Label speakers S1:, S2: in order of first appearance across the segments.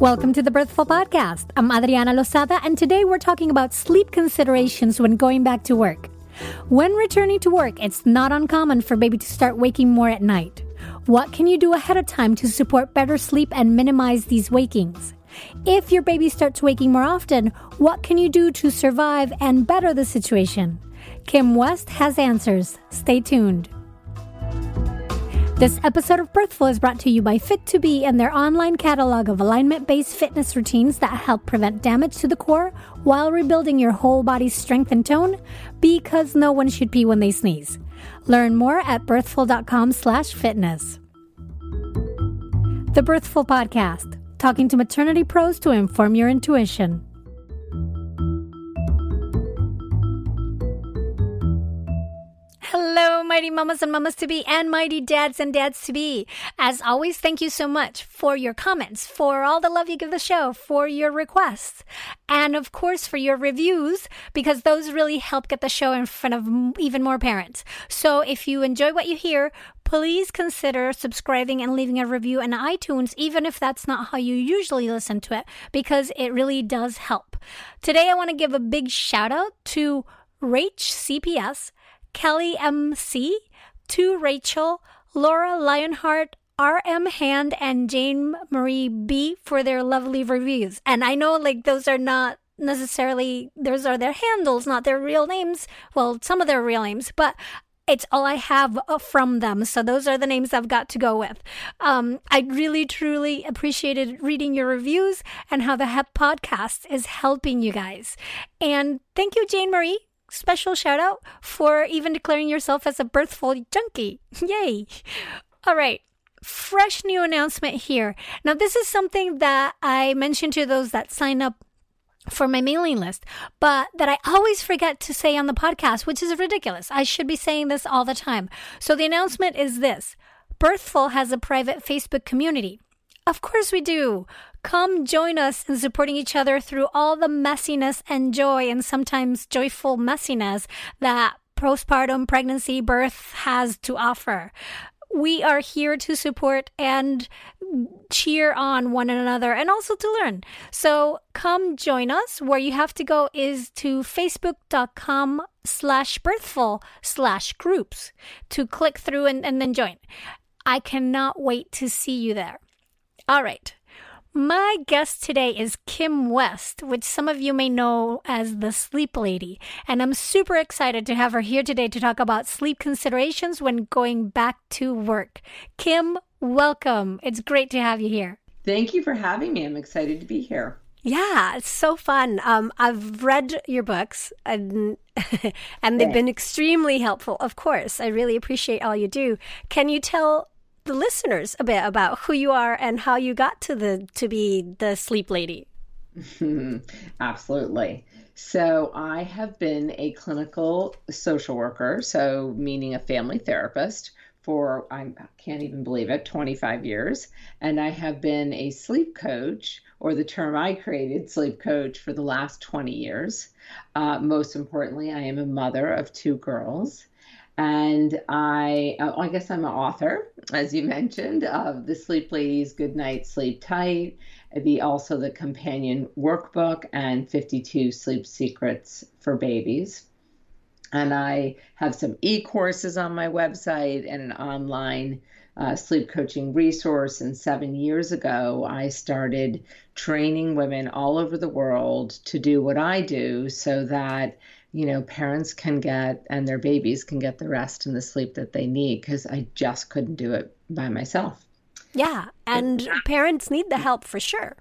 S1: Welcome to the Birthful Podcast. I'm Adriana Lozada, and today we're talking about sleep considerations when going back to work. When returning to work, it's not uncommon for baby to start waking more at night. What can you do ahead of time to support better sleep and minimize these wakings? If your baby starts waking more often, what can you do to survive and better the situation? Kim West has answers. Stay tuned. This episode of Birthful is brought to you by Fit2B and their online catalog of alignment based fitness routines that help prevent damage to the core while rebuilding your whole body's strength and tone because no one should pee when they sneeze. Learn more at birthful.com slash fitness. The Birthful Podcast, talking to maternity pros to inform your intuition. Hello, mighty mamas and mamas to be, and mighty dads and dads to be. As always, thank you so much for your comments, for all the love you give the show, for your requests, and of course for your reviews, because those really help get the show in front of even more parents. So if you enjoy what you hear, please consider subscribing and leaving a review on iTunes, even if that's not how you usually listen to it, because it really does help. Today, I want to give a big shout out to Rach CPS Kelly MC, to Rachel, Laura Lionheart, RM Hand, and Jane Marie B for their lovely reviews. And I know like those are not necessarily those are their handles, not their real names. Well, some of their real names, but it's all I have uh, from them. So those are the names I've got to go with. Um, I really, truly appreciated reading your reviews and how the HEP podcast is helping you guys. And thank you, Jane Marie, special shout out for even declaring yourself as a birthful junkie. Yay! All right. Fresh new announcement here. Now, this is something that I mentioned to those that sign up for my mailing list, but that I always forget to say on the podcast, which is ridiculous. I should be saying this all the time. So the announcement is this Birthful has a private Facebook community. Of course we do. Come join us in supporting each other through all the messiness and joy and sometimes joyful messiness that postpartum pregnancy birth has to offer. We are here to support and cheer on one another and also to learn. So come join us. Where you have to go is to facebook.com slash birthful slash groups to click through and, and then join. I cannot wait to see you there. All right. My guest today is Kim West, which some of you may know as the Sleep Lady, and I'm super excited to have her here today to talk about sleep considerations when going back to work. Kim, welcome. It's great to have you here.
S2: Thank you for having me. I'm excited to be here.
S1: Yeah, it's so fun. Um, I've read your books and and they've been extremely helpful. Of course, I really appreciate all you do. Can you tell the listeners a bit about who you are and how you got to the to be the sleep lady.
S2: Absolutely. So I have been a clinical social worker, so meaning a family therapist for I can't even believe it, 25 years, and I have been a sleep coach or the term I created, sleep coach, for the last 20 years. Uh, most importantly, I am a mother of two girls and I, uh, I guess I'm an author, as you mentioned, of the Sleep Lady's Good Night Sleep Tight, the also the companion workbook, and 52 Sleep Secrets for Babies. And I have some e courses on my website and an online uh, sleep coaching resource. And seven years ago, I started training women all over the world to do what I do so that you know, parents can get and their babies can get the rest and the sleep that they need because I just couldn't do it by myself.
S1: Yeah. And parents need the help for sure.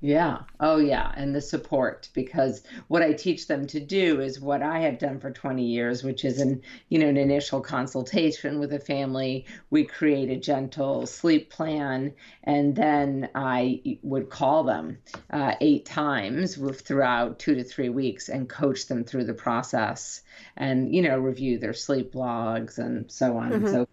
S2: Yeah. Oh, yeah. And the support because what I teach them to do is what I have done for 20 years, which is an, you know, an initial consultation with a family. We create a gentle sleep plan, and then I would call them uh, eight times throughout two to three weeks and coach them through the process and, you know, review their sleep logs and so on mm-hmm. and so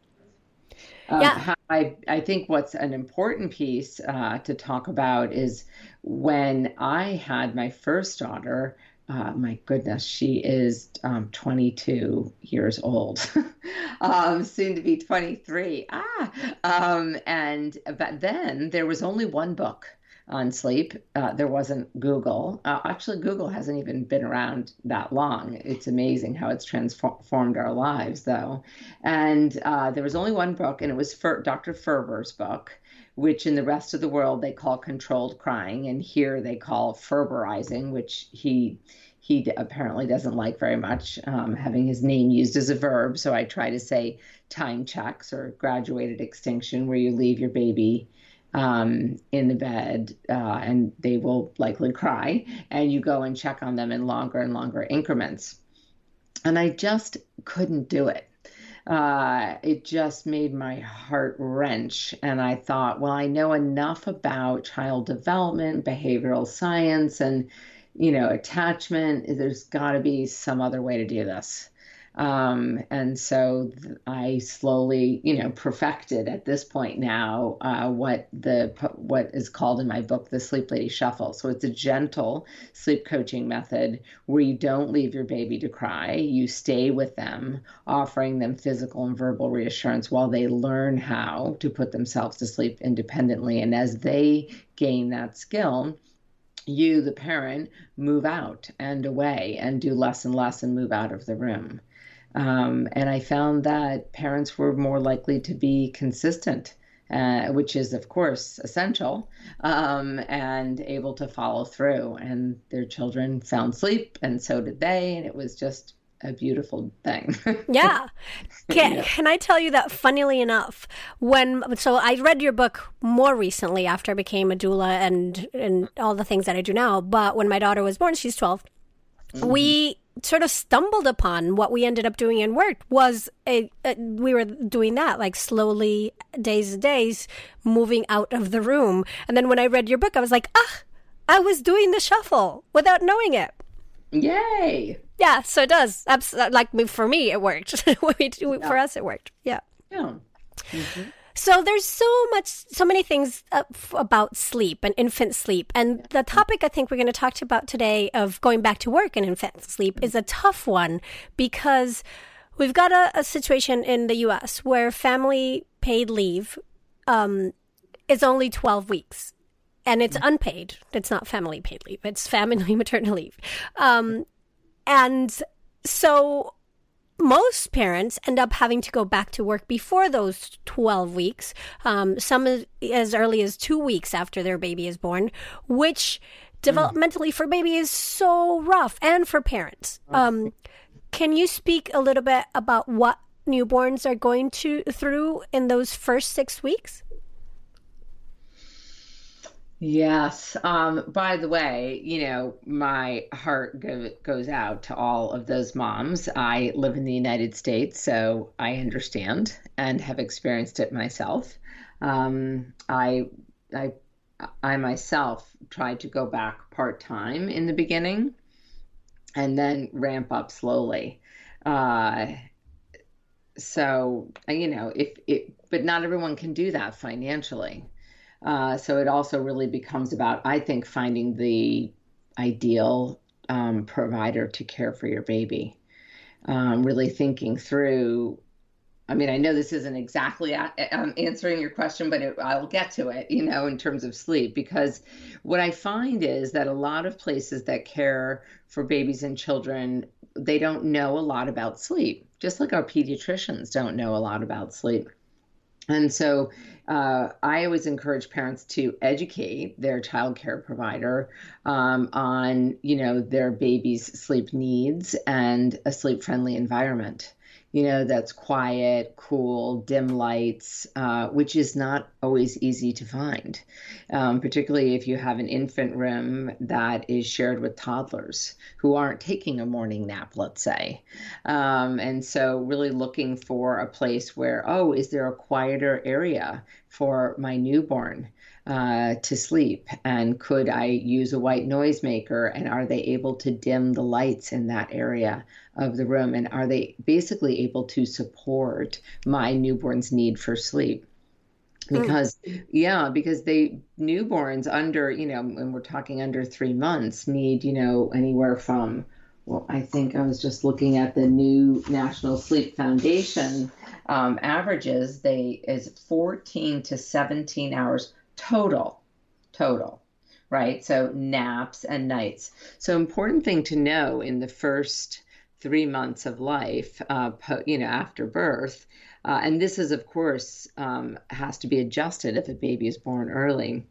S1: Um, yeah.
S2: I, I think what's an important piece uh, to talk about is when I had my first daughter, uh, my goodness, she is um, 22 years old, um, soon to be 23. Ah, um, and but then there was only one book on sleep. Uh, there wasn't Google. Uh, actually, Google hasn't even been around that long. It's amazing how it's transformed our lives, though. And uh, there was only one book, and it was Fer- Dr. Ferber's book, which in the rest of the world they call controlled crying, and here they call Ferberizing, which he he apparently doesn't like very much um, having his name used as a verb. So I try to say time checks or graduated extinction, where you leave your baby um, in the bed uh, and they will likely cry, and you go and check on them in longer and longer increments. And I just couldn't do it. Uh, it just made my heart wrench. And I thought, well, I know enough about child development, behavioral science, and you know, attachment. There's got to be some other way to do this. Um, and so I slowly, you know, perfected at this point now uh, what the what is called in my book the Sleep Lady Shuffle. So it's a gentle sleep coaching method where you don't leave your baby to cry. You stay with them, offering them physical and verbal reassurance while they learn how to put themselves to sleep independently. And as they gain that skill, you, the parent, move out and away and do less and less and move out of the room. Um, and I found that parents were more likely to be consistent, uh, which is, of course, essential, um, and able to follow through. And their children found sleep, and so did they. And it was just a beautiful thing.
S1: yeah. Can, yeah. can I tell you that funnily enough, when so I read your book more recently after I became a doula and and all the things that I do now, but when my daughter was born, she's 12. Mm-hmm. We sort of stumbled upon what we ended up doing in work was a, a, we were doing that like slowly days and days moving out of the room. And then when i read your book i was like ah i was doing the shuffle without knowing it.
S2: Yay!
S1: Yeah so it does. Like for me it worked. For us it worked. Yeah.
S2: Yeah. Mm-hmm.
S1: So there's so much, so many things uh, about sleep and infant sleep, and the topic I think we're going to talk about today of going back to work and infant sleep is a tough one because we've got a, a situation in the U.S. where family paid leave um, is only 12 weeks, and it's unpaid. It's not family paid leave; it's family maternal leave, um, and so most parents end up having to go back to work before those 12 weeks, um, some as early as two weeks after their baby is born, which developmentally mm. for baby is so rough and for parents. Um, can you speak a little bit about what newborns are going to through in those first six weeks?
S2: Yes. Um, by the way, you know, my heart go- goes out to all of those moms. I live in the United States, so I understand and have experienced it myself. Um, I, I, I myself tried to go back part time in the beginning, and then ramp up slowly. Uh, so you know, if it, but not everyone can do that financially. Uh, so it also really becomes about, I think, finding the ideal um, provider to care for your baby. Um, really thinking through. I mean, I know this isn't exactly a, um, answering your question, but it, I'll get to it, you know, in terms of sleep, because what I find is that a lot of places that care for babies and children, they don't know a lot about sleep, just like our pediatricians don't know a lot about sleep. And so uh, I always encourage parents to educate their child care provider um, on, you know, their baby's sleep needs and a sleep friendly environment you know, that's quiet, cool, dim lights, uh, which is not always easy to find, um, particularly if you have an infant room that is shared with toddlers who aren't taking a morning nap, let's say. Um, and so, really looking for a place where, oh, is there a quieter area for my newborn? Uh, to sleep? And could I use a white noise maker? And are they able to dim the lights in that area of the room? And are they basically able to support my newborn's need for sleep? because mm. yeah because they newborns under you know when we're talking under three months need you know anywhere from well i think i was just looking at the new national sleep foundation um, averages they is 14 to 17 hours total total right so naps and nights so important thing to know in the first three months of life uh, po- you know after birth uh, and this is, of course, um, has to be adjusted if a baby is born early.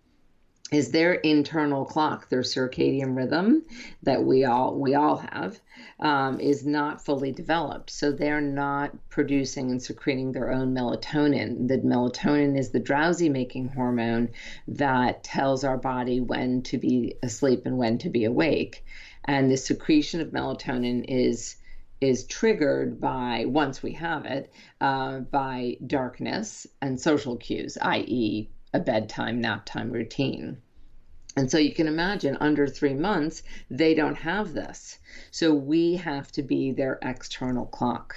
S2: Is their internal clock, their circadian rhythm that we all we all have, um, is not fully developed. So they're not producing and secreting their own melatonin. The melatonin is the drowsy making hormone that tells our body when to be asleep and when to be awake. And the secretion of melatonin is is triggered by, once we have it, uh, by darkness and social cues, i.e., a bedtime, nap time routine. And so you can imagine under three months, they don't have this. So we have to be their external clock.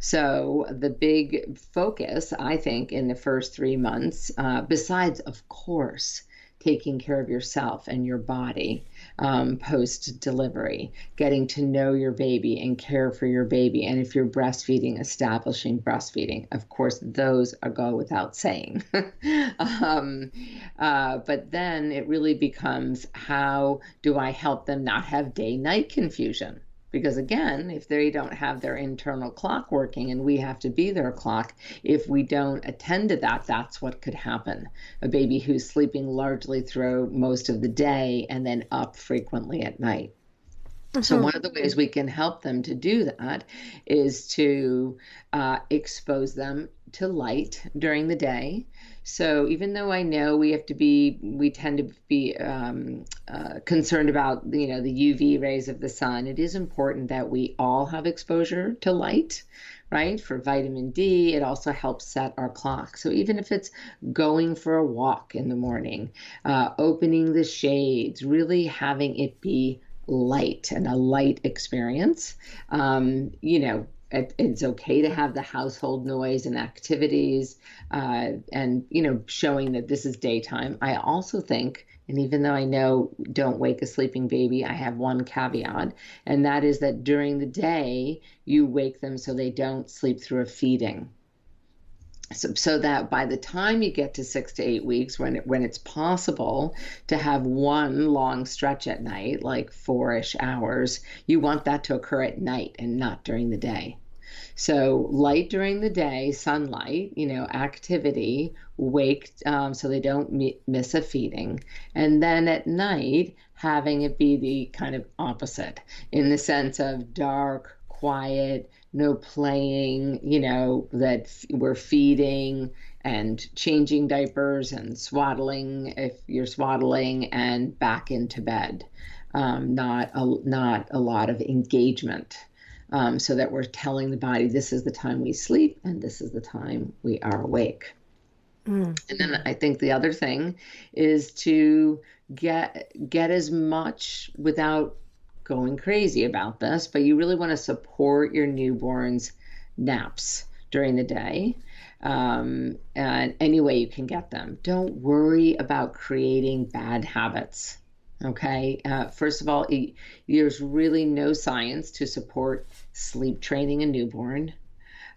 S2: So the big focus, I think, in the first three months, uh, besides, of course, taking care of yourself and your body um, post delivery, getting to know your baby and care for your baby. And if you're breastfeeding, establishing breastfeeding. Of course, those go without saying. um, uh, but then it really becomes how do I help them not have day night confusion? Because again, if they don't have their internal clock working and we have to be their clock, if we don't attend to that, that's what could happen. A baby who's sleeping largely through most of the day and then up frequently at night. Mm-hmm. So, one of the ways we can help them to do that is to uh, expose them to light during the day. So even though I know we have to be, we tend to be um, uh, concerned about you know the UV rays of the sun. It is important that we all have exposure to light, right? For vitamin D, it also helps set our clock. So even if it's going for a walk in the morning, uh, opening the shades, really having it be light and a light experience, um, you know, it, it's okay to have the household noise and activities uh, and you know showing that this is daytime. I also think and even though i know don't wake a sleeping baby i have one caveat and that is that during the day you wake them so they don't sleep through a feeding so, so that by the time you get to six to eight weeks, when it, when it's possible to have one long stretch at night, like four-ish hours, you want that to occur at night and not during the day. So light during the day, sunlight, you know, activity, wake um, so they don't mi- miss a feeding, and then at night having it be the kind of opposite in the sense of dark, quiet, no playing, you know, that we're feeding and changing diapers and swaddling if you're swaddling and back into bed. Um, not a, not a lot of engagement. Um, so that we're telling the body this is the time we sleep and this is the time we are awake. Mm. And then I think the other thing is to get get as much without going crazy about this, but you really want to support your newborn's naps during the day um, and any way you can get them. Don't worry about creating bad habits. Okay, uh, first of all, it, there's really no science to support sleep training a newborn.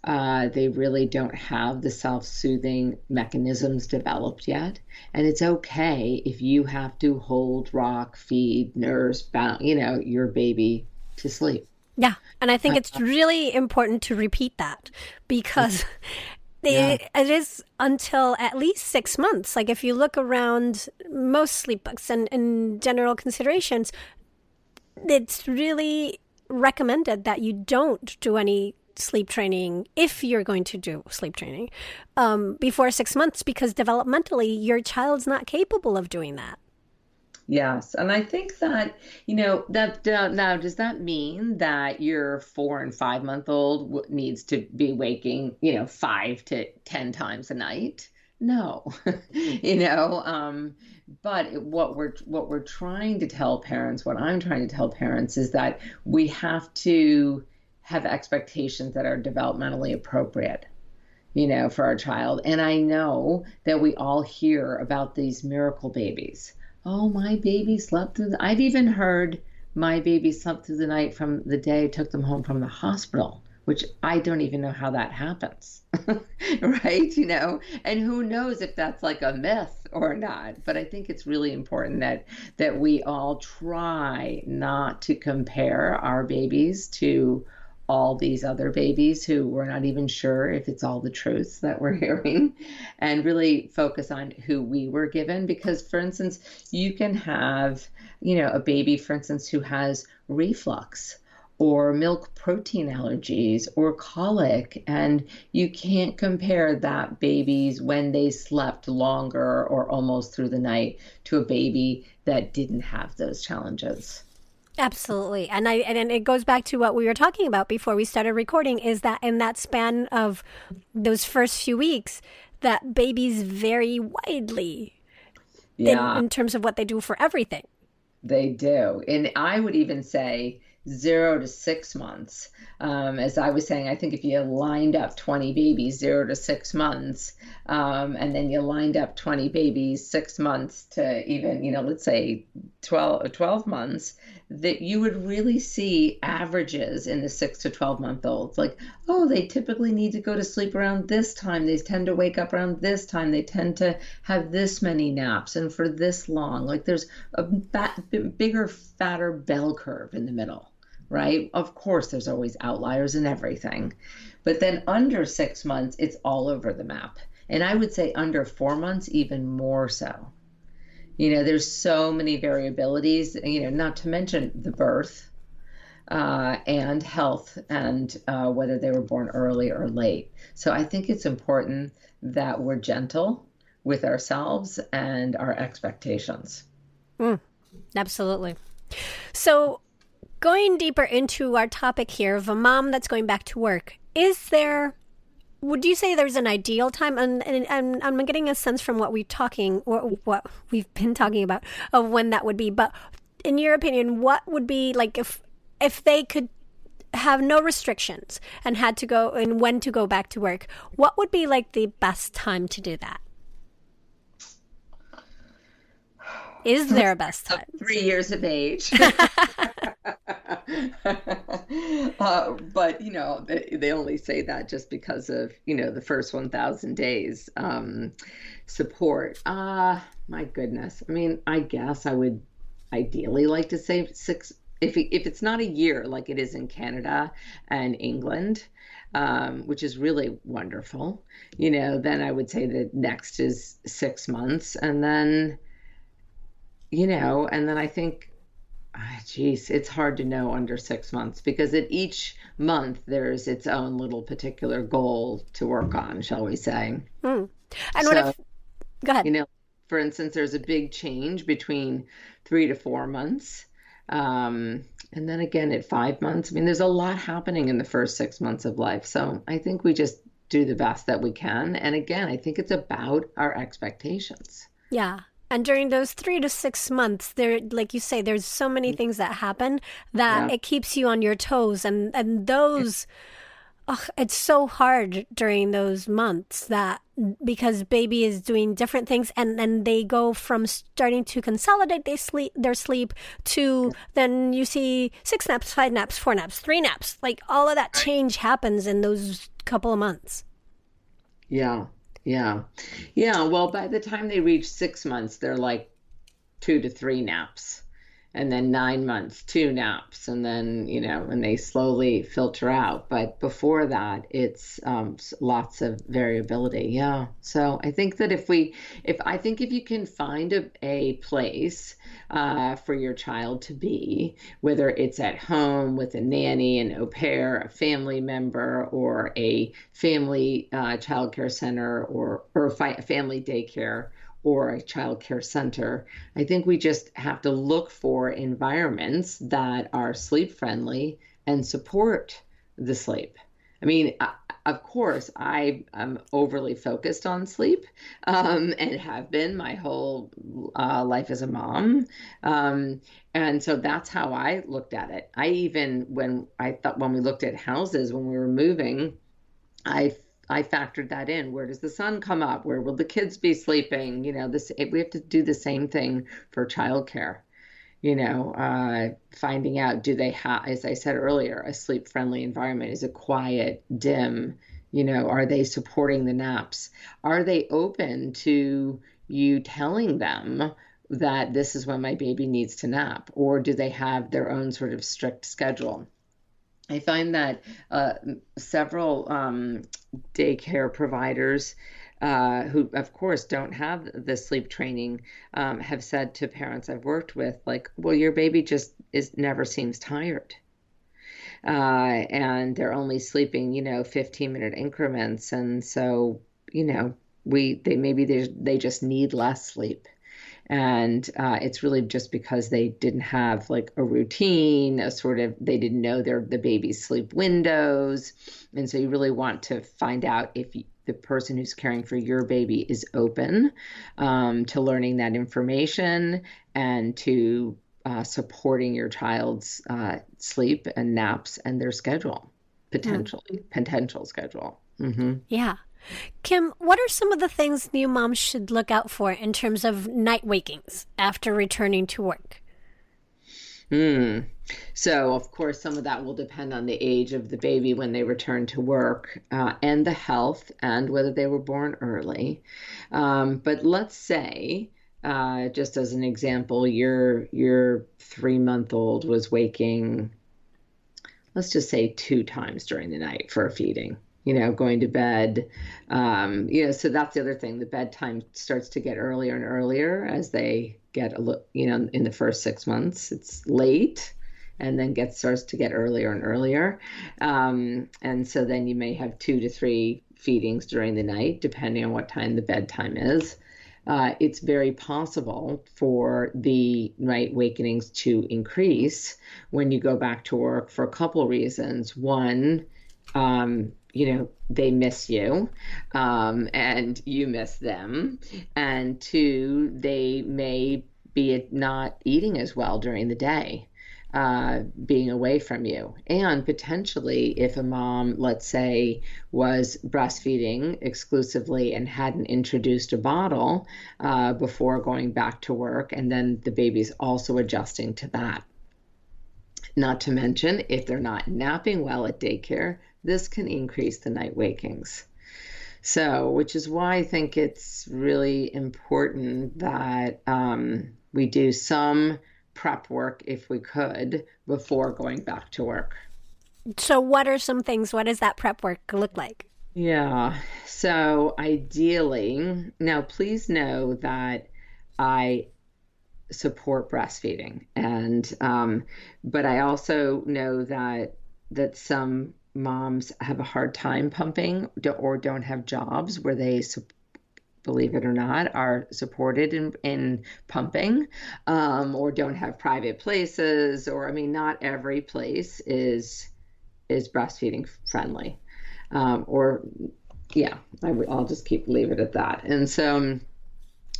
S2: Uh, they really don't have the self soothing mechanisms developed yet. And it's okay if you have to hold, rock, feed, nurse, bound, you know, your baby to sleep.
S1: Yeah. And I think uh, it's really important to repeat that because yeah. it is until at least six months. Like if you look around most sleep books and, and general considerations, it's really recommended that you don't do any sleep training if you're going to do sleep training um, before six months because developmentally your child's not capable of doing that.
S2: Yes and i think that you know that uh, now does that mean that your four and five month old needs to be waking you know five to ten times a night? No. You know um, but what we're what we're trying to tell parents what i'm trying to tell parents is that we have to have expectations that are developmentally appropriate you know, for our child. And I know that we all hear about these miracle babies. Oh, my baby slept through the I've even heard my baby slept through the night from the day I took them home from the hospital, which I don't even know how that happens. right? You know, and who knows if that's like a myth or not. But I think it's really important that that we all try not to compare our babies to all these other babies who we're not even sure if it's all the truths that we're hearing and really focus on who we were given. Because for instance you can have you know a baby for instance who has reflux or milk protein allergies or colic and you can't compare that baby's when they slept longer or almost through the night to a baby that didn't have those challenges
S1: Absolutely. And I and it goes back to what we were talking about before we started recording is that in that span of those first few weeks that babies vary widely yeah. in, in terms of what they do for everything.
S2: They do. And I would even say zero to six months. Um, as I was saying, I think if you lined up 20 babies, zero to six months, um, and then you lined up 20 babies, six months to even, you know, let's say 12, 12 months, that you would really see averages in the six to 12 month olds. Like, oh, they typically need to go to sleep around this time. They tend to wake up around this time. They tend to have this many naps and for this long. Like, there's a bigger, fatter bell curve in the middle, right? Of course, there's always outliers in everything. But then under six months, it's all over the map. And I would say under four months, even more so you know, there's so many variabilities, you know, not to mention the birth uh, and health and uh, whether they were born early or late. So I think it's important that we're gentle with ourselves and our expectations.
S1: Mm, absolutely. So, going deeper into our topic here of a mom that's going back to work, is there would you say there's an ideal time? And, and, and, i'm getting a sense from what we're talking what we've been talking about of when that would be. But in your opinion what would be like if if they could have no restrictions and had to go and when to go back to work what would be like the best time to do that is there a best time?
S2: three years of age. Uh, but you know they, they only say that just because of you know the first 1000 days um, support. Uh my goodness. I mean i guess i would ideally like to say six if, if it's not a year like it is in canada and england um, which is really wonderful you know then i would say that next is six months. And then you know and then i think Jeez, it's hard to know under six months because at each month there's its own little particular goal to work on, shall we say?
S1: Mm. And so, what if? Go ahead.
S2: You know, for instance, there's a big change between three to four months, um, and then again at five months. I mean, there's a lot happening in the first six months of life. So I think we just do the best that we can. And again, I think it's about our expectations.
S1: Yeah. And during those three to six months, there, like you say, there's so many mm. things that happen that yeah. it keeps you on your toes, and and those. Oh, it's so hard during those months that because baby is doing different things and then they go from starting to consolidate they sleep their sleep to then you see six naps five naps four naps three naps like all of that change happens in those couple of months
S2: yeah yeah. Yeah. Well, by the time they reach six months, they're like two to three naps and then nine months, two naps, and then you know, and they slowly filter out. But before that, it's um, lots of variability. Yeah. So I think that if we, if I think if you can find a, a place uh, for your child to be, whether it's at home with a nanny, an au pair, a family member, or a family uh, child care center, or or fi- family daycare or a child care center. I think we just have to look for environments that are sleep friendly and support the sleep. I mean, of course, I am overly focused on sleep um, and have been my whole uh, life as a mom. Um, and so that's how I looked at it. I even, when I thought, when we looked at houses, when we were moving, I I factored that in. Where does the sun come up? Where will the kids be sleeping? You know, this we have to do the same thing for childcare. You know, uh, finding out do they have, as I said earlier, a sleep friendly environment? Is it quiet, dim? You know, are they supporting the naps? Are they open to you telling them that this is when my baby needs to nap, or do they have their own sort of strict schedule? I find that uh, several um, daycare providers. Uh, who, of course, don't have the sleep training, um, have said to parents I've worked with, like, well, your baby just is never seems tired. Uh, and they're only sleeping, you know, 15 minute increments. And so, you know, we, they maybe they, they just need less sleep and uh, it's really just because they didn't have like a routine a sort of they didn't know their the baby's sleep windows. And so you really want to find out if you, the person who's caring for your baby is open um, to learning that information and to uh, supporting your child's uh, sleep and naps and their schedule potentially potential schedule.
S1: Mm-hmm. yeah Kim, what are some of the things new moms should look out for in terms of night wakings after returning to work?
S2: Hmm. So, of course, some of that will depend on the age of the baby when they return to work uh, and the health and whether they were born early. Um, but let's say, uh, just as an example, your your three month old was waking, let's just say two times during the night for a feeding you know, going to bed. Um, you know, so that's the other thing. The bedtime starts to get earlier and earlier as they get a look, you know, in the first six months. It's late and then gets starts to get earlier and earlier. Um, and so then you may have two to three feedings during the night, depending on what time the bedtime is. Uh, it's very possible for the night wakenings to increase when you go back to work for a couple reasons. One, um, you know they miss you um, and you miss them and two they may be not eating as well during the day uh, being away from you. And potentially, if a mom, let's say, was breastfeeding exclusively and hadn't introduced a bottle uh, before going back to work, and then the baby's also adjusting to that. Not to mention, if they're not napping well at daycare, this can increase the night wakings. So, which is why I think it's really important that um, we do some prep work if we could before going back to work.
S1: So, what are some things? What does that prep work look like?
S2: Yeah. So, ideally, now please know that I support breastfeeding, and um, but I also know that that some moms have a hard time pumping or don't have jobs where they believe it or not, are supported in, in pumping um, or don't have private places, or I mean, not every place is is breastfeeding friendly. Um, or yeah, I will just keep leave it at that. And so,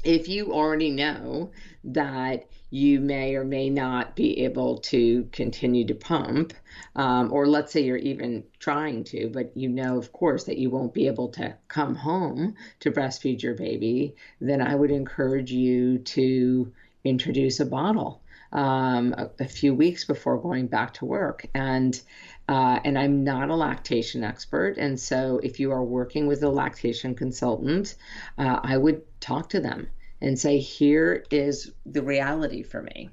S2: if you already know that you may or may not be able to continue to pump, um, or let's say you're even trying to, but you know, of course, that you won't be able to come home to breastfeed your baby, then I would encourage you to introduce a bottle um, a, a, few weeks before going back to work. And uh, and I'm not a lactation expert, and so if you are working with a lactation consultant, uh, I would talk to them and say, here is the reality for me.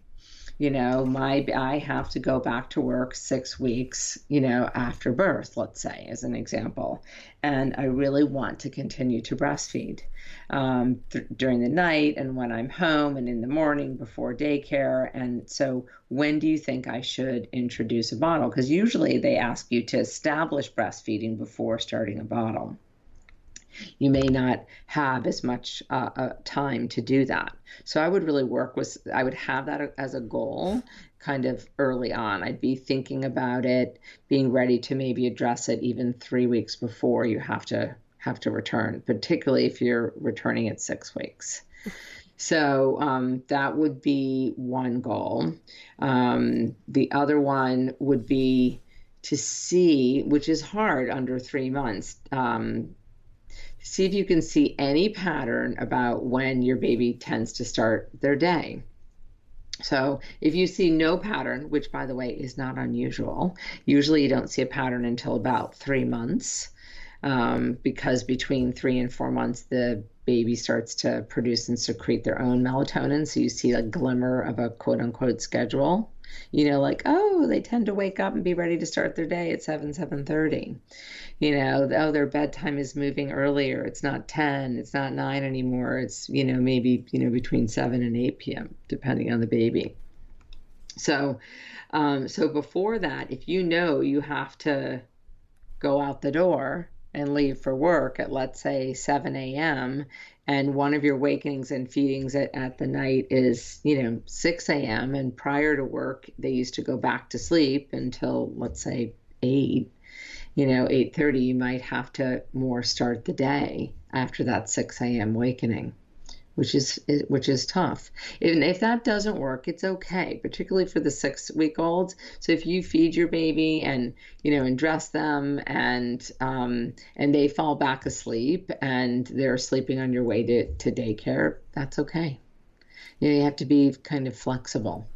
S2: You know, my I have to go back to work six weeks, you know, after birth, let's say, as an example, and I really want to continue to breastfeed um, th- during the night and when I'm home and in the morning before daycare. And so, when do you think I should introduce a bottle? Because usually they ask you to establish breastfeeding before starting a bottle you may not have as much uh, uh, time to do that. So I would really work with, I would have that as a goal kind of early on. I'd be thinking about it, being ready to maybe address it even three weeks before you have to have to return, particularly if you're returning at six weeks. So um, that would be one goal. Um, the other one would be to see, which is hard under three months, um, See if you can see any pattern about when your baby tends to start their day. So, if you see no pattern, which by the way is not unusual, usually you don't see a pattern until about three months, um, because between three and four months, the baby starts to produce and secrete their own melatonin. So, you see a glimmer of a quote unquote schedule you know like oh they tend to wake up and be ready to start their day at 7 7.30 you know oh their bedtime is moving earlier. It's not 10 it's not 9 anymore. It's you know maybe you know between 7 and 8 p.m depending on the baby. So um, so before that if you know you have to go out the door and leave for work at let's say 7 a.m and one of your wakenings and feedings at, at the night is you know 6 a.m and prior to work they used to go back to sleep until let's say 8 you know 8.30 you might have to more start the day after that 6 a.m awakening which is which is tough. And if that doesn't work, it's okay, particularly for the six week olds. So if you feed your baby and you know and dress them and um, and they fall back asleep and they're sleeping on your way to, to daycare, that's okay. You, know, you have to be kind of flexible.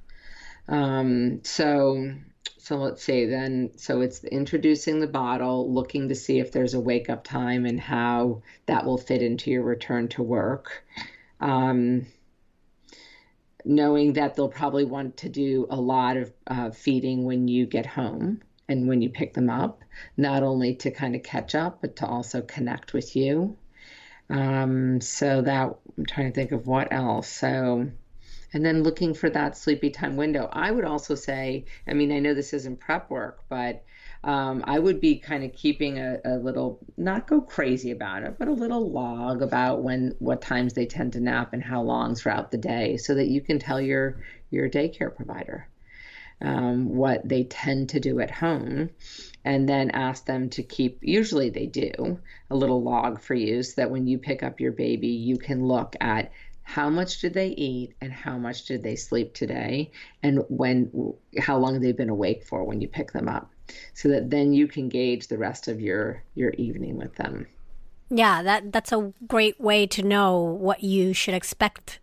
S2: Um, so so let's say then so it's introducing the bottle looking to see if there's a wake up time and how that will fit into your return to work um, knowing that they'll probably want to do a lot of uh, feeding when you get home and when you pick them up, not only to kind of catch up, but to also connect with you. Um, so that I'm trying to think of what else. So, and then looking for that sleepy time window. I would also say, I mean, I know this isn't prep work, but um, I would be kind of keeping a, a, little, not go crazy about it, but a little log about when, what times they tend to nap and how long throughout the day, so that you can tell your your daycare provider um, what they tend to do at home, and then ask them to keep. Usually they do a little log for you, so that when you pick up your baby, you can look at how much did they eat and how much did they sleep today and when how long they've been awake for when you pick them up so that then you can gauge the rest of your your evening with them.
S1: Yeah, that that's a great way to know what you should expect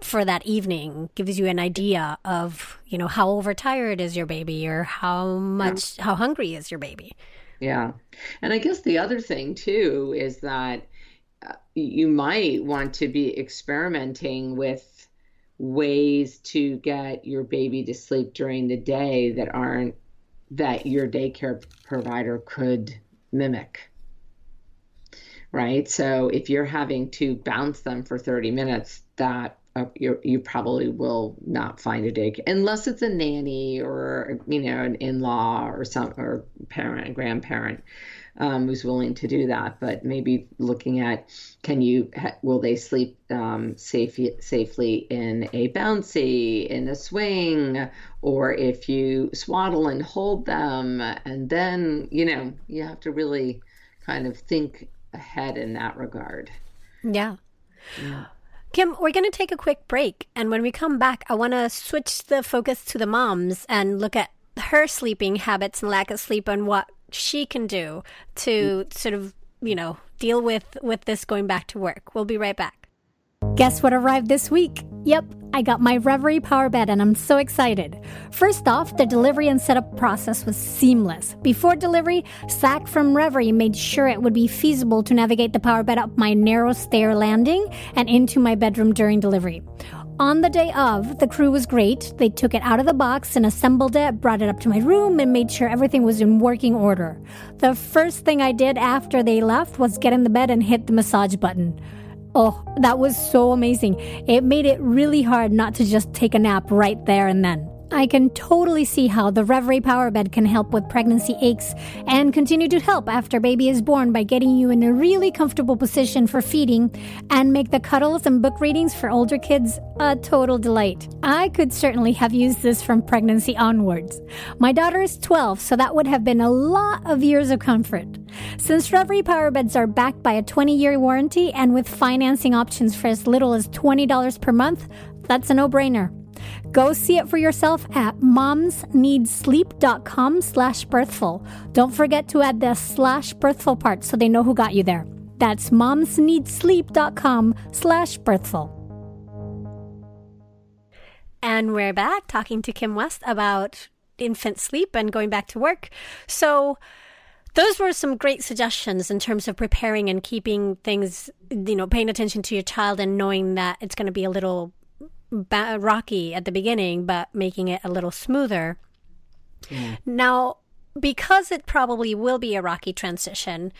S1: for that evening. Gives you an idea of, you know, how overtired is your baby or how much yeah. how hungry is your baby.
S2: Yeah. And I guess the other thing too is that uh, you might want to be experimenting with ways to get your baby to sleep during the day that aren't that your daycare provider could mimic. Right? So if you're having to bounce them for 30 minutes, that uh, you probably will not find a daycare unless it's a nanny or you know an in-law or some or parent, grandparent um, who's willing to do that. But maybe looking at can you will they sleep um, safe, safely in a bouncy, in a swing, or if you swaddle and hold them, and then you know you have to really kind of think ahead in that regard.
S1: Yeah. Yeah. Kim, we're going to take a quick break. And when we come back, I want to switch the focus to the moms and look at her sleeping habits and lack of sleep and what she can do to mm. sort of, you know, deal with with this going back to work. We'll be right back. Guess what arrived this week? Yep, I got my Reverie power bed and I'm so excited. First off, the delivery and setup process was seamless. Before delivery, Zach from Reverie made sure it would be feasible to navigate the power bed up my narrow stair landing and into my bedroom during delivery. On the day of, the crew was great. They took it out of the box and assembled it, brought it up to my room, and made sure everything was in working order. The first thing I did after they left was get in the bed and hit the massage button. Oh, that was so amazing. It made it really hard not to just take a nap right there and then. I can totally see how the Reverie Power Bed can help with pregnancy aches and continue to help after baby is born by getting you in a really comfortable position for feeding and make the cuddles and book readings for older kids a total delight. I could certainly have used this from pregnancy onwards. My daughter is 12, so that would have been a lot of years of comfort. Since Reverie Power Beds are backed by a 20 year warranty and with financing options for as little as $20 per month, that's a no brainer. Go see it for yourself at momsneedsleep.com slash birthful. Don't forget to add the slash birthful part so they know who got you there. That's momsneedsleep.com slash birthful. And we're back talking to Kim West about infant sleep and going back to work. So those were some great suggestions in terms of preparing and keeping things, you know, paying attention to your child and knowing that it's going to be a little ba- rocky at the beginning, but making it a little smoother. Yeah. Now, because it probably will be a rocky transition,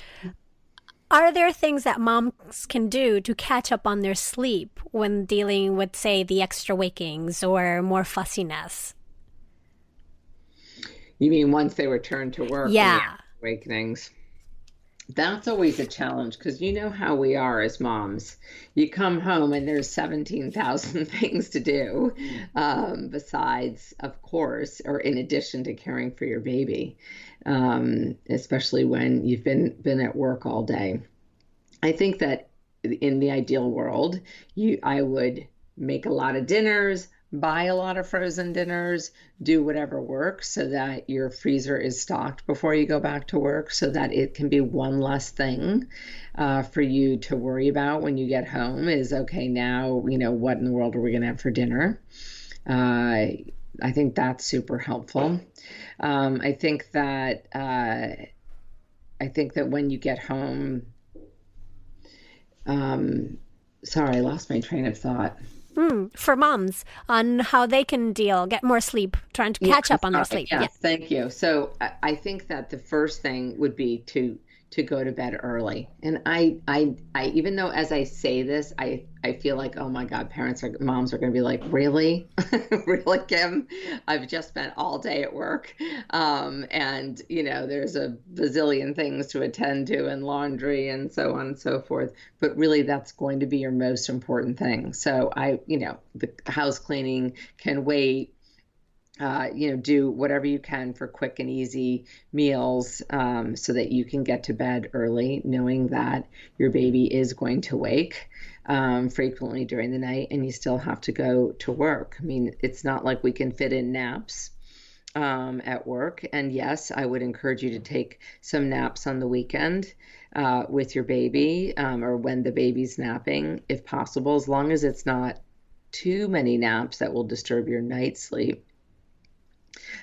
S1: are there things that moms can do to catch up on their sleep when dealing with, say, the extra wakings or more fussiness?
S2: You mean once they return to work?
S1: Yeah.
S2: Awakenings. That's always a challenge because you know how we are as moms. You come home and there's 17,000 things to do, um, besides, of course, or in addition to caring for your baby, um, especially when you've been, been at work all day. I think that in the ideal world, you I would make a lot of dinners, buy a lot of frozen dinners, do whatever works so that your freezer is stocked before you go back to work so that it can be one less thing uh, for you to worry about when you get home is okay, now, you know, what in the world are we going to have for dinner? Uh, I think that's super helpful. Um, I think that uh, I think that when you get home, um, sorry, I lost my train of thought.
S1: Mm, for moms on how they can deal, get more sleep, trying to catch yeah, up on their sleep.
S2: Yeah, yeah, thank you. So I think that the first thing would be to to go to bed early. And I, I, I, even though as I say this, I, I feel like, oh my God, parents are, moms are going to be like, really, really, Kim? I've just spent all day at work, um, and you know, there's a bazillion things to attend to, and laundry, and so on and so forth. But really, that's going to be your most important thing. So I, you know, the house cleaning can wait uh, you know, do whatever you can for quick and easy meals um, so that you can get to bed early, knowing that your baby is going to wake um, frequently during the night and you still have to go to work. I mean, it's not like we can fit in naps. Um, at work. And yes, I would encourage you to take some naps on the weekend uh, with your baby um, or when the baby's napping, if possible, as long as it's not too many naps that will disturb your night sleep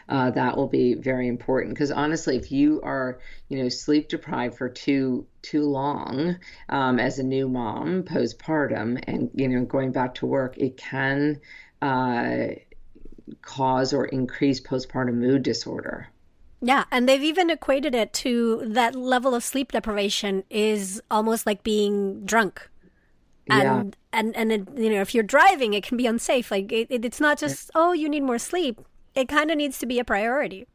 S2: uh, that will be very important because honestly if you are you know sleep deprived for too too long um, as a new mom postpartum and you know going back to work it can uh, cause or increase postpartum mood disorder
S1: yeah, and they've even equated it to that level of sleep deprivation is almost like being drunk. And yeah. and and it, you know, if you're driving, it can be unsafe. Like it, it, it's not just oh, you need more sleep it kind of needs to be a priority.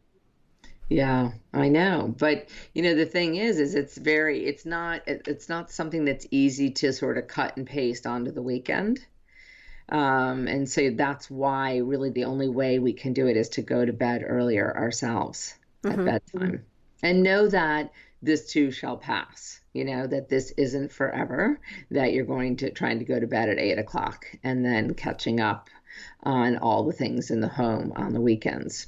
S2: Yeah, I know. But you know the thing is is it's very it's not it's not something that's easy to sort of cut and paste onto the weekend. Um, and so that's why really the only way we can do it is to go to bed earlier ourselves mm-hmm. at bedtime and know that this too shall pass you know that this isn't forever that you're going to trying to go to bed at eight o'clock and then catching up on all the things in the home on the weekends.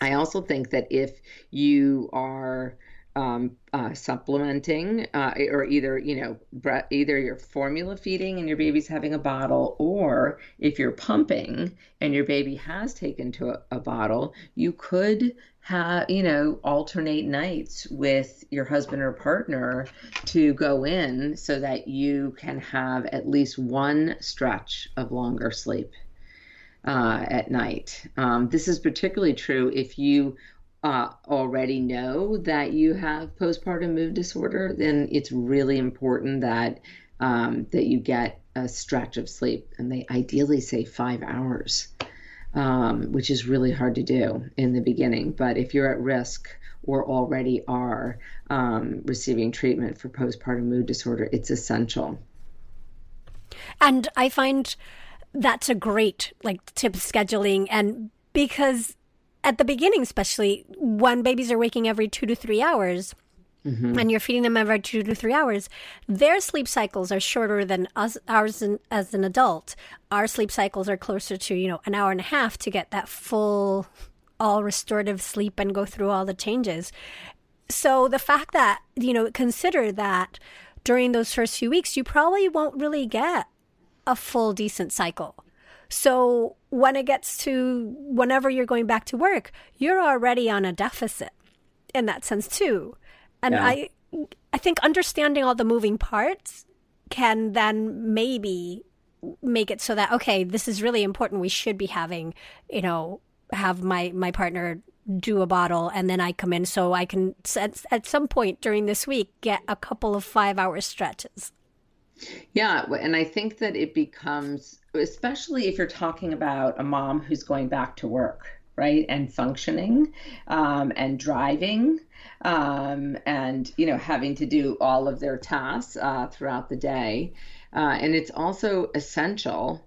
S2: I also think that if you are um, uh, supplementing, uh, or either you know, bre- either you're formula feeding and your baby's having a bottle, or if you're pumping and your baby has taken to a, a bottle, you could have you know alternate nights with your husband or partner to go in so that you can have at least one stretch of longer sleep uh, at night. Um, this is particularly true if you uh, already know that you have postpartum mood disorder. Then it's really important that um, that you get a stretch of sleep, and they ideally say five hours, um, which is really hard to do in the beginning. But if you're at risk or already are um, receiving treatment for postpartum mood disorder, it's essential.
S1: And I find that's a great like tip scheduling. And because at the beginning especially when babies are waking every two to three hours mm-hmm. and you're feeding them every two to three hours their sleep cycles are shorter than us ours in, as an adult. Our sleep cycles are closer to you know an hour and a half to get that full all restorative sleep and go through all the changes. So the fact that you know consider that during those first few weeks, you probably won't really get a full decent cycle. So when it gets to whenever you're going back to work, you're already on a deficit in that sense too. And yeah. I I think understanding all the moving parts can then maybe make it so that okay, this is really important. We should be having, you know, have my my partner do a bottle and then I come in so I can at, at some point during this week get a couple of 5 hour stretches.
S2: Yeah, and I think that it becomes especially if you're talking about a mom who's going back to work, right? And functioning um, and driving um, and, you know, having to do all of their tasks uh, throughout the day. Uh, and it's also essential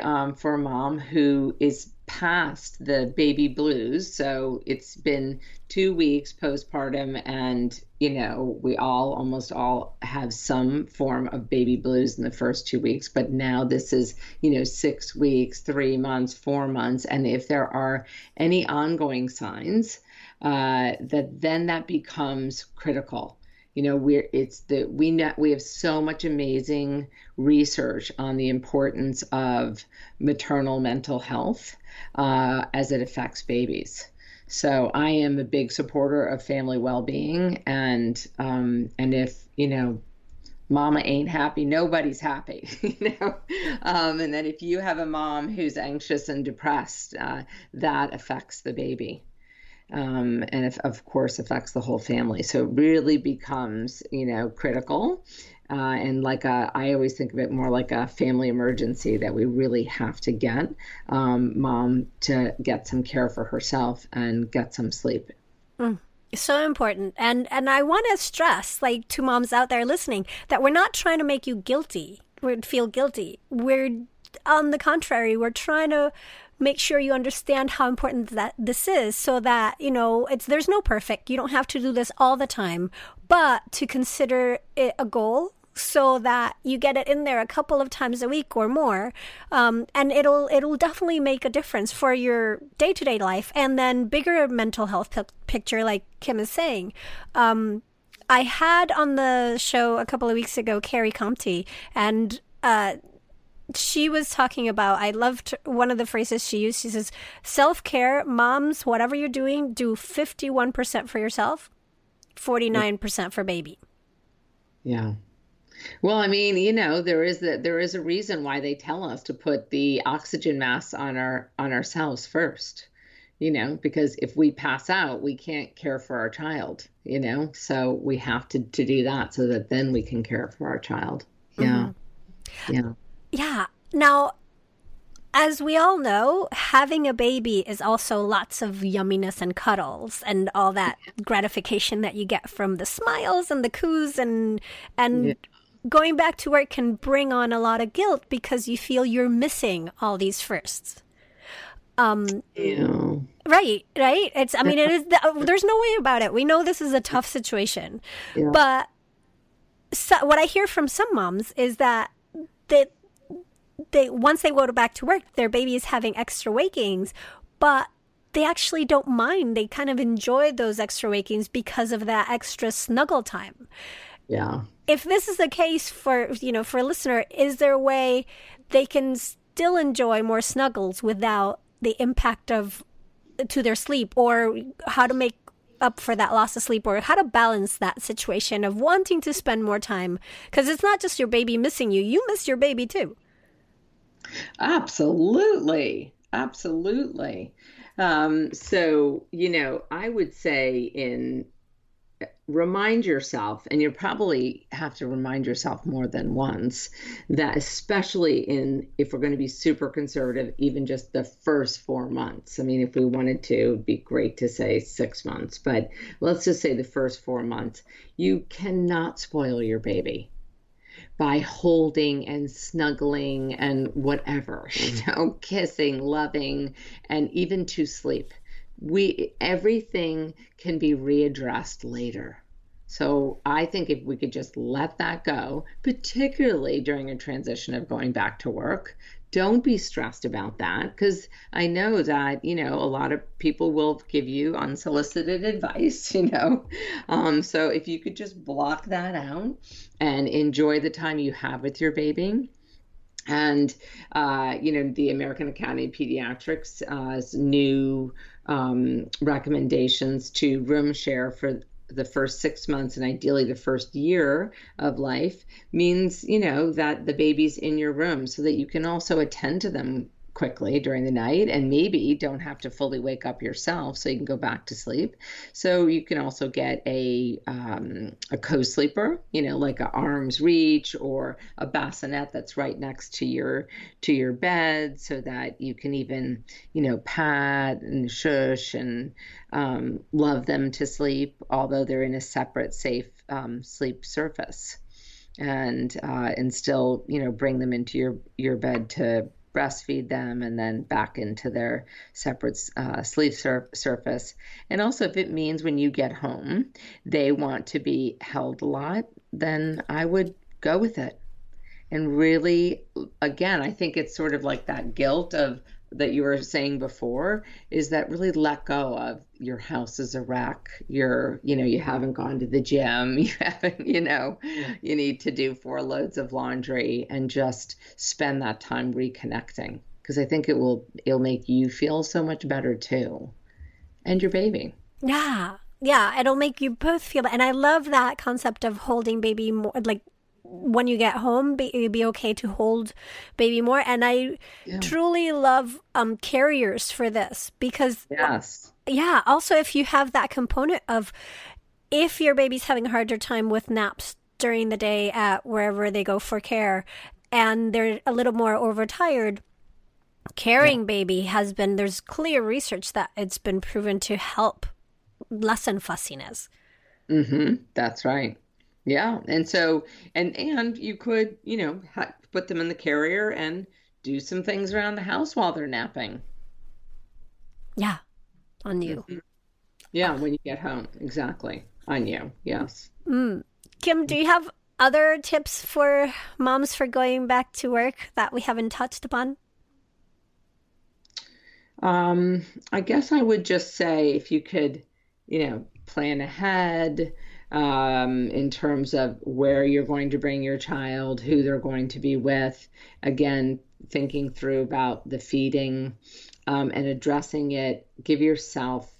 S2: um, for a mom who is past the baby blues. So it's been two weeks postpartum, and you know, we all almost all have some form of baby blues in the first two weeks. But now this is, you know, six weeks, three months, four months. And if there are any ongoing signs, uh, that then that becomes critical you know we're it's the we know we have so much amazing research on the importance of maternal mental health uh, as it affects babies so i am a big supporter of family well-being and um, and if you know mama ain't happy nobody's happy you know um, and then if you have a mom who's anxious and depressed uh, that affects the baby um, and if, of course affects the whole family. So it really becomes, you know, critical. Uh, and like a, I always think of it more like a family emergency that we really have to get um, mom to get some care for herself and get some sleep.
S1: Mm. So important. And and i want to stress like to moms out there listening that we're not trying to make you guilty. We feel guilty. We're on the contrary we're trying to make sure you understand how important that this is so that you know it's there's no perfect. You don't have to do this all the time. But to consider it a goal so that you get it in there a couple of times a week or more um, and it'll it'll definitely make a difference for your day-to-day life. And then bigger mental health p- picture like kim is saying. Um, i had on the show a couple of weeks ago carrie Contey, and uh, she was talking about i loved one of the phrases she used. She says self-care moms whatever you're doing do 51% for yourself 49% for baby.
S2: Yeah well i mean you know there is that there is a reason why they tell us to put the oxygen mask on our on ourselves first you know because if we pass out we can't care for our child you know so we have to to do that so that then we can care for our child yeah mm-hmm. yeah
S1: yeah. Now, as we all know, having a baby is also lots of yumminess and cuddles and all that gratification that you get from the smiles and the coos and and yeah. Going back to work can bring on a lot of guilt because you feel you're missing all these firsts. Um, yeah. Right, right. It's. I mean, it is. There's no way about it. We know this is a tough situation, yeah. but so, what I hear from some moms is that that they once they go back to work, their baby is having extra wakings, but they actually don't mind. They kind of enjoy those extra wakings because of that extra snuggle time.
S2: Yeah.
S1: If this is the case for you know for a listener, is there a way they can still enjoy more snuggles without the impact of to their sleep, or how to make up for that loss of sleep or how to balance that situation of wanting to spend more time because it's not just your baby missing you you miss your baby too
S2: Absolutely. Absolutely. Um, so, you know, I would say in remind yourself, and you probably have to remind yourself more than once, that especially in if we're going to be super conservative, even just the first four months. I mean, if we wanted to, it'd be great to say six months, but let's just say the first four months, you cannot spoil your baby by holding and snuggling and whatever, you know, kissing, loving, and even to sleep. We everything can be readdressed later. So I think if we could just let that go, particularly during a transition of going back to work, don't be stressed about that because I know that, you know, a lot of people will give you unsolicited advice, you know. Um, so if you could just block that out and enjoy the time you have with your baby. And, uh, you know, the American Academy of Pediatrics' uh, new um, recommendations to room share for the first six months and ideally the first year of life means, you know, that the baby's in your room so that you can also attend to them quickly during the night and maybe don't have to fully wake up yourself so you can go back to sleep. So you can also get a um, a co-sleeper you know like an arm's reach or a bassinet that's right next to your to your bed so that you can even you know pat and shush and um, love them to sleep although they're in a separate safe um, sleep surface. And uh, and still you know bring them into your your bed to breastfeed them and then back into their separate uh, sleep sur- surface. And also, if it means when you get home they want to be held a lot, then I would go with it. And really, again, I think it's sort of like that guilt of that you were saying before is that really let go of your house is a wreck. You're you know you haven't gone to the gym. You haven't you know you need to do four loads of laundry and just spend that time reconnecting because i think it will it'll make you feel so much better too. And your baby.
S1: Yeah. Yeah. It'll make you both feel and i love that concept of holding baby more like when you get home be, it'd be okay to hold baby more. And i yeah. truly love um carriers for this because
S2: yes.
S1: yeah also if you have that component of if your baby's having a harder time with naps during the day at wherever they go for care and they're a little more overtired carrying yeah. baby has been there's clear research that it's been proven to help lessen fussiness.
S2: Mm-hmm. That's right yeah, and so and and you could you know ha- put them in the carrier and do some things around the house while they're napping.
S1: Yeah, on you.
S2: Mm-hmm. Yeah, when you get home, exactly on you. Yes.
S1: Mm. Kim, do you have other tips for moms for going back to work that we haven't touched upon?
S2: Um, I guess I would just say if you could, you know, plan ahead um, in terms of where you're going to bring your child, who they're going to be with. Again, thinking through about the feeding um, and addressing it. Give yourself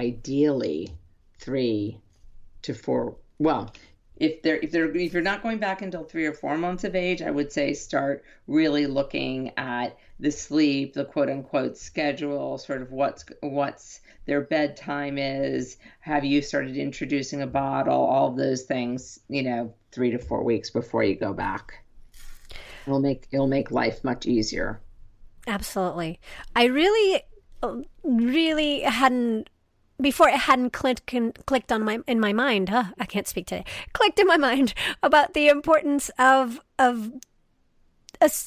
S2: ideally three to four. Well, if they're if they're if you're not going back until three or four months of age, I would say start really looking at the sleep, the quote unquote schedule, sort of what's what's their bedtime is, have you started introducing a bottle, all those things, you know, three to four weeks before you go back. It'll make it'll make life much easier.
S1: Absolutely. I really really hadn't before it hadn't clicked clicked on my in my mind. Huh, I can't speak today. Clicked in my mind about the importance of of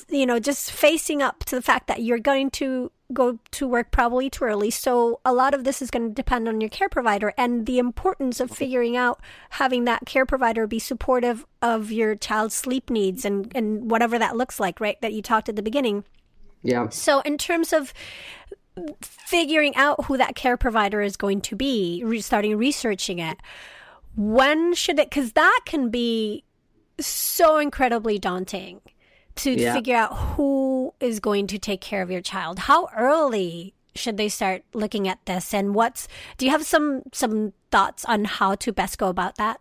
S1: you know just facing up to the fact that you're going to go to work probably too early. So a lot of this is going to depend on your care provider and the importance of figuring out having that care provider be supportive of your child's sleep needs and, and whatever that looks like, right? That you talked at the beginning.
S2: Yeah.
S1: So in terms of figuring out who that care provider is going to be, re- starting researching it, when should it, because that can be so incredibly daunting to yeah. figure out who is going to take care of your child. How early should they start looking at this and what's do you have some some thoughts on how to best go about that?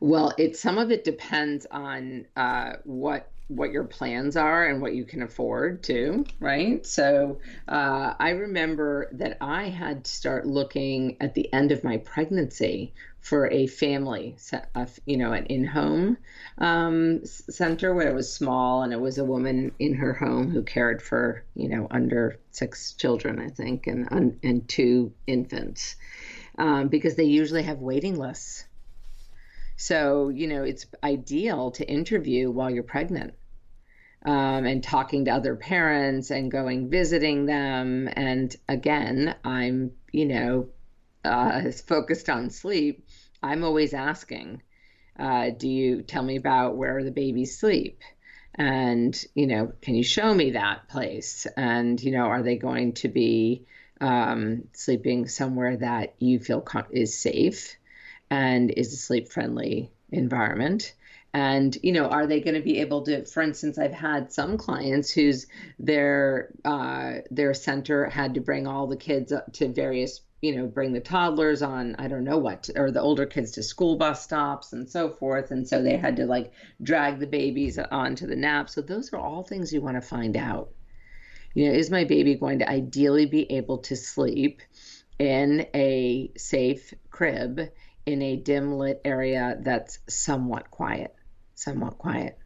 S2: Well, it some of it depends on uh, what what your plans are and what you can afford too, right? So uh, I remember that I had to start looking at the end of my pregnancy for a family, you know, an in-home um, center where it was small and it was a woman in her home who cared for, you know, under six children, I think, and and two infants, um, because they usually have waiting lists. So you know, it's ideal to interview while you're pregnant. Um, and talking to other parents and going visiting them. And again, I'm, you know, uh, focused on sleep, I'm always asking, uh, do you tell me about where the babies sleep? and you know can you show me that place and you know are they going to be um, sleeping somewhere that you feel is safe and is a sleep friendly environment and you know are they going to be able to for instance i've had some clients whose their uh, their center had to bring all the kids up to various you know, bring the toddlers on, I don't know what, or the older kids to school bus stops and so forth. And so they had to like drag the babies onto the nap. So those are all things you want to find out. You know, is my baby going to ideally be able to sleep in a safe crib in a dim lit area that's somewhat quiet? Somewhat quiet.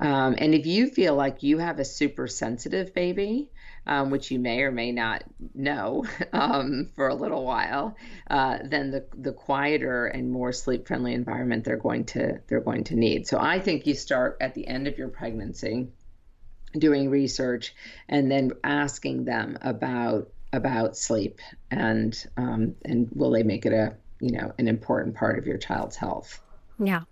S2: Um, and if you feel like you have a super sensitive baby, um, which you may or may not know um, for a little while, uh, then the the quieter and more sleep friendly environment they're going to they're going to need. So I think you start at the end of your pregnancy, doing research, and then asking them about about sleep and um, and will they make it a you know an important part of your child's health.
S1: Yeah.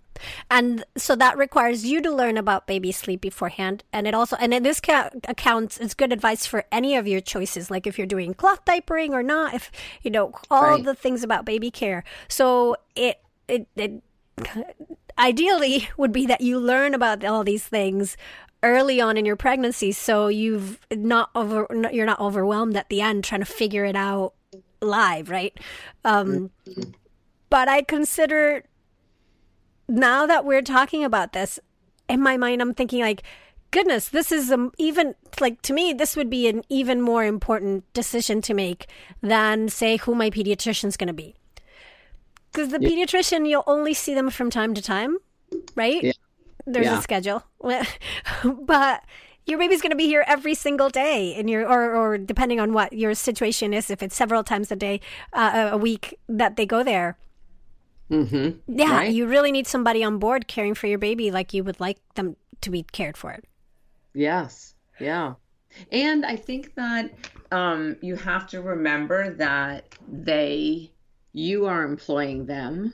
S1: And so that requires you to learn about baby sleep beforehand. And it also, and in this ca- accounts, it's good advice for any of your choices, like if you're doing cloth diapering or not, if, you know, all right. the things about baby care. So it, it, it ideally would be that you learn about all these things early on in your pregnancy so you've not over you're not overwhelmed at the end trying to figure it out live right um mm-hmm. but i consider now that we're talking about this, in my mind, I'm thinking like, goodness, this is a, even like to me, this would be an even more important decision to make than say who my pediatrician's going to be. Because the yeah. pediatrician, you'll only see them from time to time, right? Yeah. There's yeah. a schedule, but your baby's going to be here every single day in your or, or depending on what your situation is if it's several times a day uh, a week that they go there
S2: Mm-hmm.
S1: Yeah, right? you really need somebody on board caring for your baby like you would like them to be cared for.
S2: Yes. Yeah. And I think that um, you have to remember that they, you are employing them,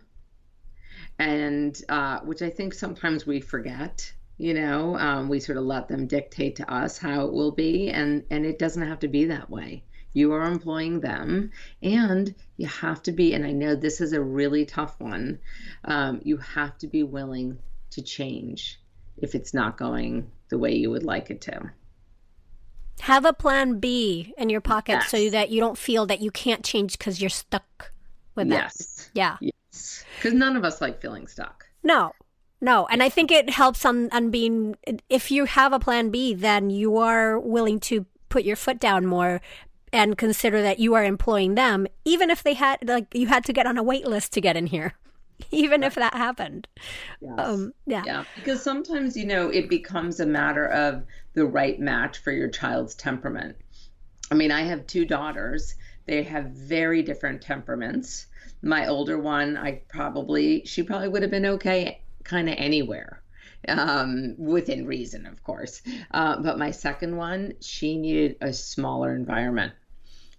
S2: and uh, which I think sometimes we forget. You know, um, we sort of let them dictate to us how it will be, and and it doesn't have to be that way you are employing them and you have to be and i know this is a really tough one um, you have to be willing to change if it's not going the way you would like it to
S1: have a plan b in your pocket yes. so that you don't feel that you can't change because you're stuck with that.
S2: yes.
S1: that yeah
S2: yes because none of us like feeling stuck
S1: no no, and I think it helps on on being if you have a plan B, then you are willing to put your foot down more and consider that you are employing them, even if they had like you had to get on a wait list to get in here. Even right. if that happened.
S2: Yes. Um, yeah. Yeah. Because sometimes, you know, it becomes a matter of the right match for your child's temperament. I mean, I have two daughters. They have very different temperaments. My older one, I probably, she probably would have been okay kind of anywhere um, within reason, of course. Uh, but my second one, she needed a smaller environment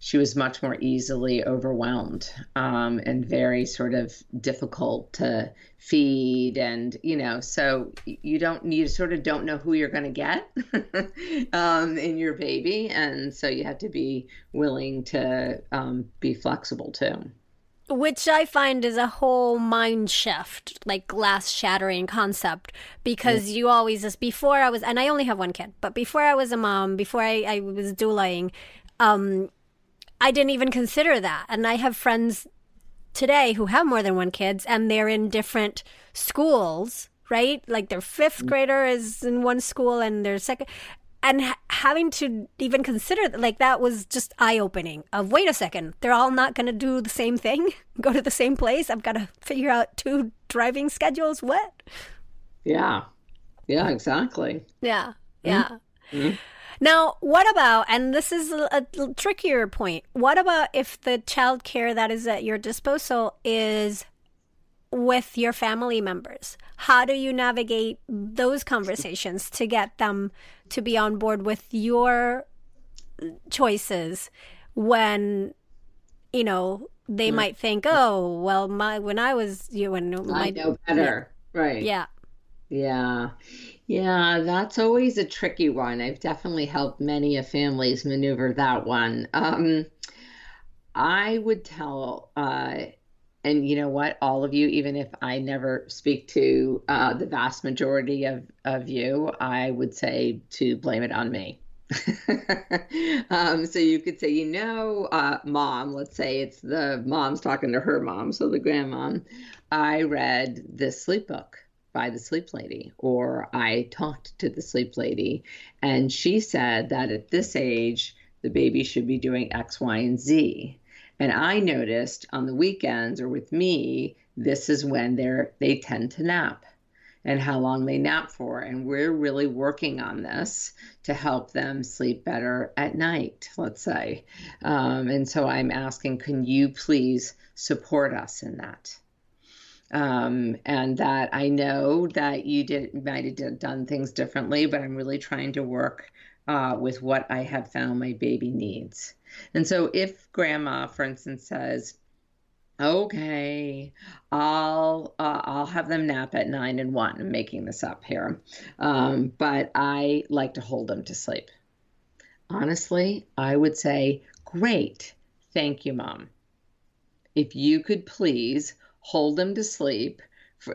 S2: she was much more easily overwhelmed um, and very sort of difficult to feed and you know so you don't you sort of don't know who you're going to get um, in your baby and so you have to be willing to um, be flexible too
S1: which I find is a whole mind shift, like glass shattering concept. Because you always, just before I was, and I only have one kid, but before I was a mom, before I, I was doulaing, um, I didn't even consider that. And I have friends today who have more than one kids and they're in different schools, right? Like their fifth mm. grader is in one school and their second and ha- having to even consider like that was just eye opening of wait a second they're all not going to do the same thing go to the same place i've got to figure out two driving schedules what
S2: yeah yeah exactly
S1: yeah yeah mm-hmm. mm-hmm. Now, what about, and this is a, a trickier point, what about if the child care that is at your disposal is with your family members? How do you navigate those conversations to get them to be on board with your choices when, you know, they mm. might think, oh, well, my when I was you and
S2: my, I know better, right?
S1: Yeah,
S2: Yeah. Yeah, that's always a tricky one. I've definitely helped many of families maneuver that one. Um, I would tell, uh, and you know what, all of you, even if I never speak to uh, the vast majority of, of you, I would say to blame it on me. um, so you could say, you know, uh, mom, let's say it's the mom's talking to her mom, so the grandmom, I read this sleep book by the sleep lady, or I talked to the sleep lady, and she said that at this age, the baby should be doing X, Y, and Z. And I noticed on the weekends or with me, this is when they're they tend to nap and how long they nap for. And we're really working on this to help them sleep better at night, let's say. Um, and so I'm asking, can you please support us in that? Um, and that I know that you did might have done things differently, but I'm really trying to work uh, with what I have found my baby needs. And so if grandma, for instance, says, Okay, I'll uh, I'll have them nap at nine and one. I'm making this up here, um, but I like to hold them to sleep. Honestly, I would say, great, thank you, mom. If you could please hold them to sleep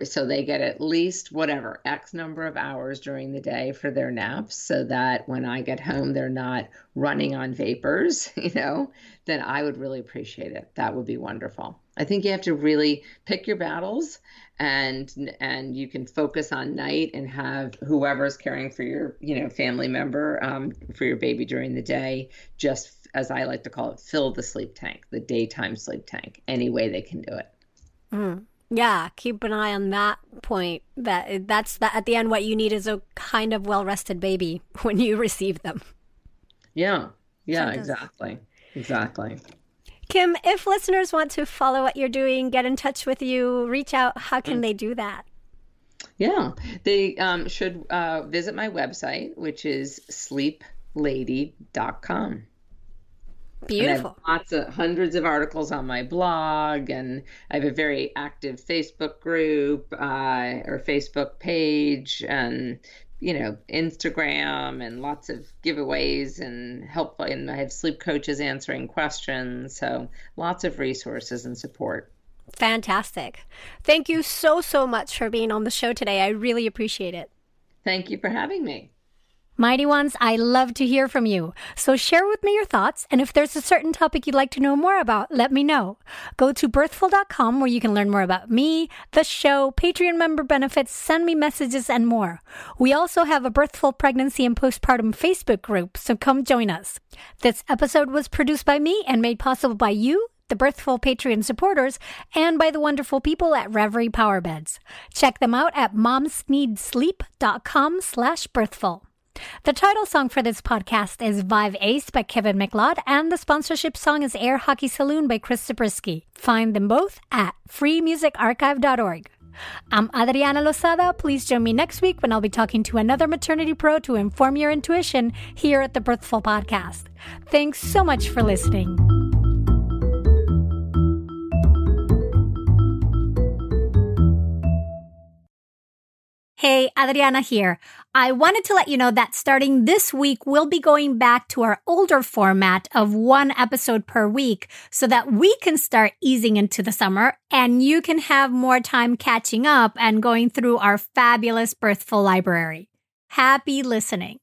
S2: so they get at least whatever X number of hours during the day for their naps so that when I get home, they're not running on vapors, you know, then I would really appreciate it. That would be wonderful. I think you have to really pick your battles and and you can focus on night and have whoever's caring for your you know family member um, for your baby during the day just as I like to call it fill the sleep tank the daytime sleep tank any way they can do it.
S1: Mm. Yeah, keep an eye on that point. That that's that at the end what you need is a kind of well-rested baby when you receive them.
S2: Yeah. Yeah, Sometimes. exactly. Exactly.
S1: Kim, if listeners want to follow what you're doing, get in touch with you, reach out, how can mm. they do that?
S2: Yeah, they um, should uh, visit my website, which is sleeplady.com.
S1: Beautiful.
S2: lots of hundreds of articles on my blog, and I have a very active Facebook group uh, or Facebook page, and you know Instagram, and lots of giveaways and help. And I have sleep coaches answering questions, so lots of resources and support.
S1: Fantastic. Thank you so so much for being on the show today. I really appreciate it.
S2: Thank you for having me.
S1: Mighty ones, I love to hear from you. So share with me your thoughts, and if there's a certain topic you'd like to know more about, let me know. Go to birthful.com where you can learn more about me, the show, Patreon member benefits, send me messages, and more. We also have a Birthful Pregnancy and Postpartum Facebook group, so come join us. This episode was produced by me and made possible by you, the Birthful Patreon supporters, and by the wonderful people at Reverie Powerbeds. Check them out at momsneedsleep.com slash birthful. The title song for this podcast is Vibe Ace by Kevin MacLeod, and the sponsorship song is Air Hockey Saloon by Chris Zabriskie. Find them both at freemusicarchive.org. I'm Adriana Lozada. Please join me next week when I'll be talking to another maternity pro to inform your intuition here at the Birthful Podcast. Thanks so much for listening. Hey, Adriana here. I wanted to let you know that starting this week, we'll be going back to our older format of one episode per week so that we can start easing into the summer and you can have more time catching up and going through our fabulous Birthful library. Happy listening.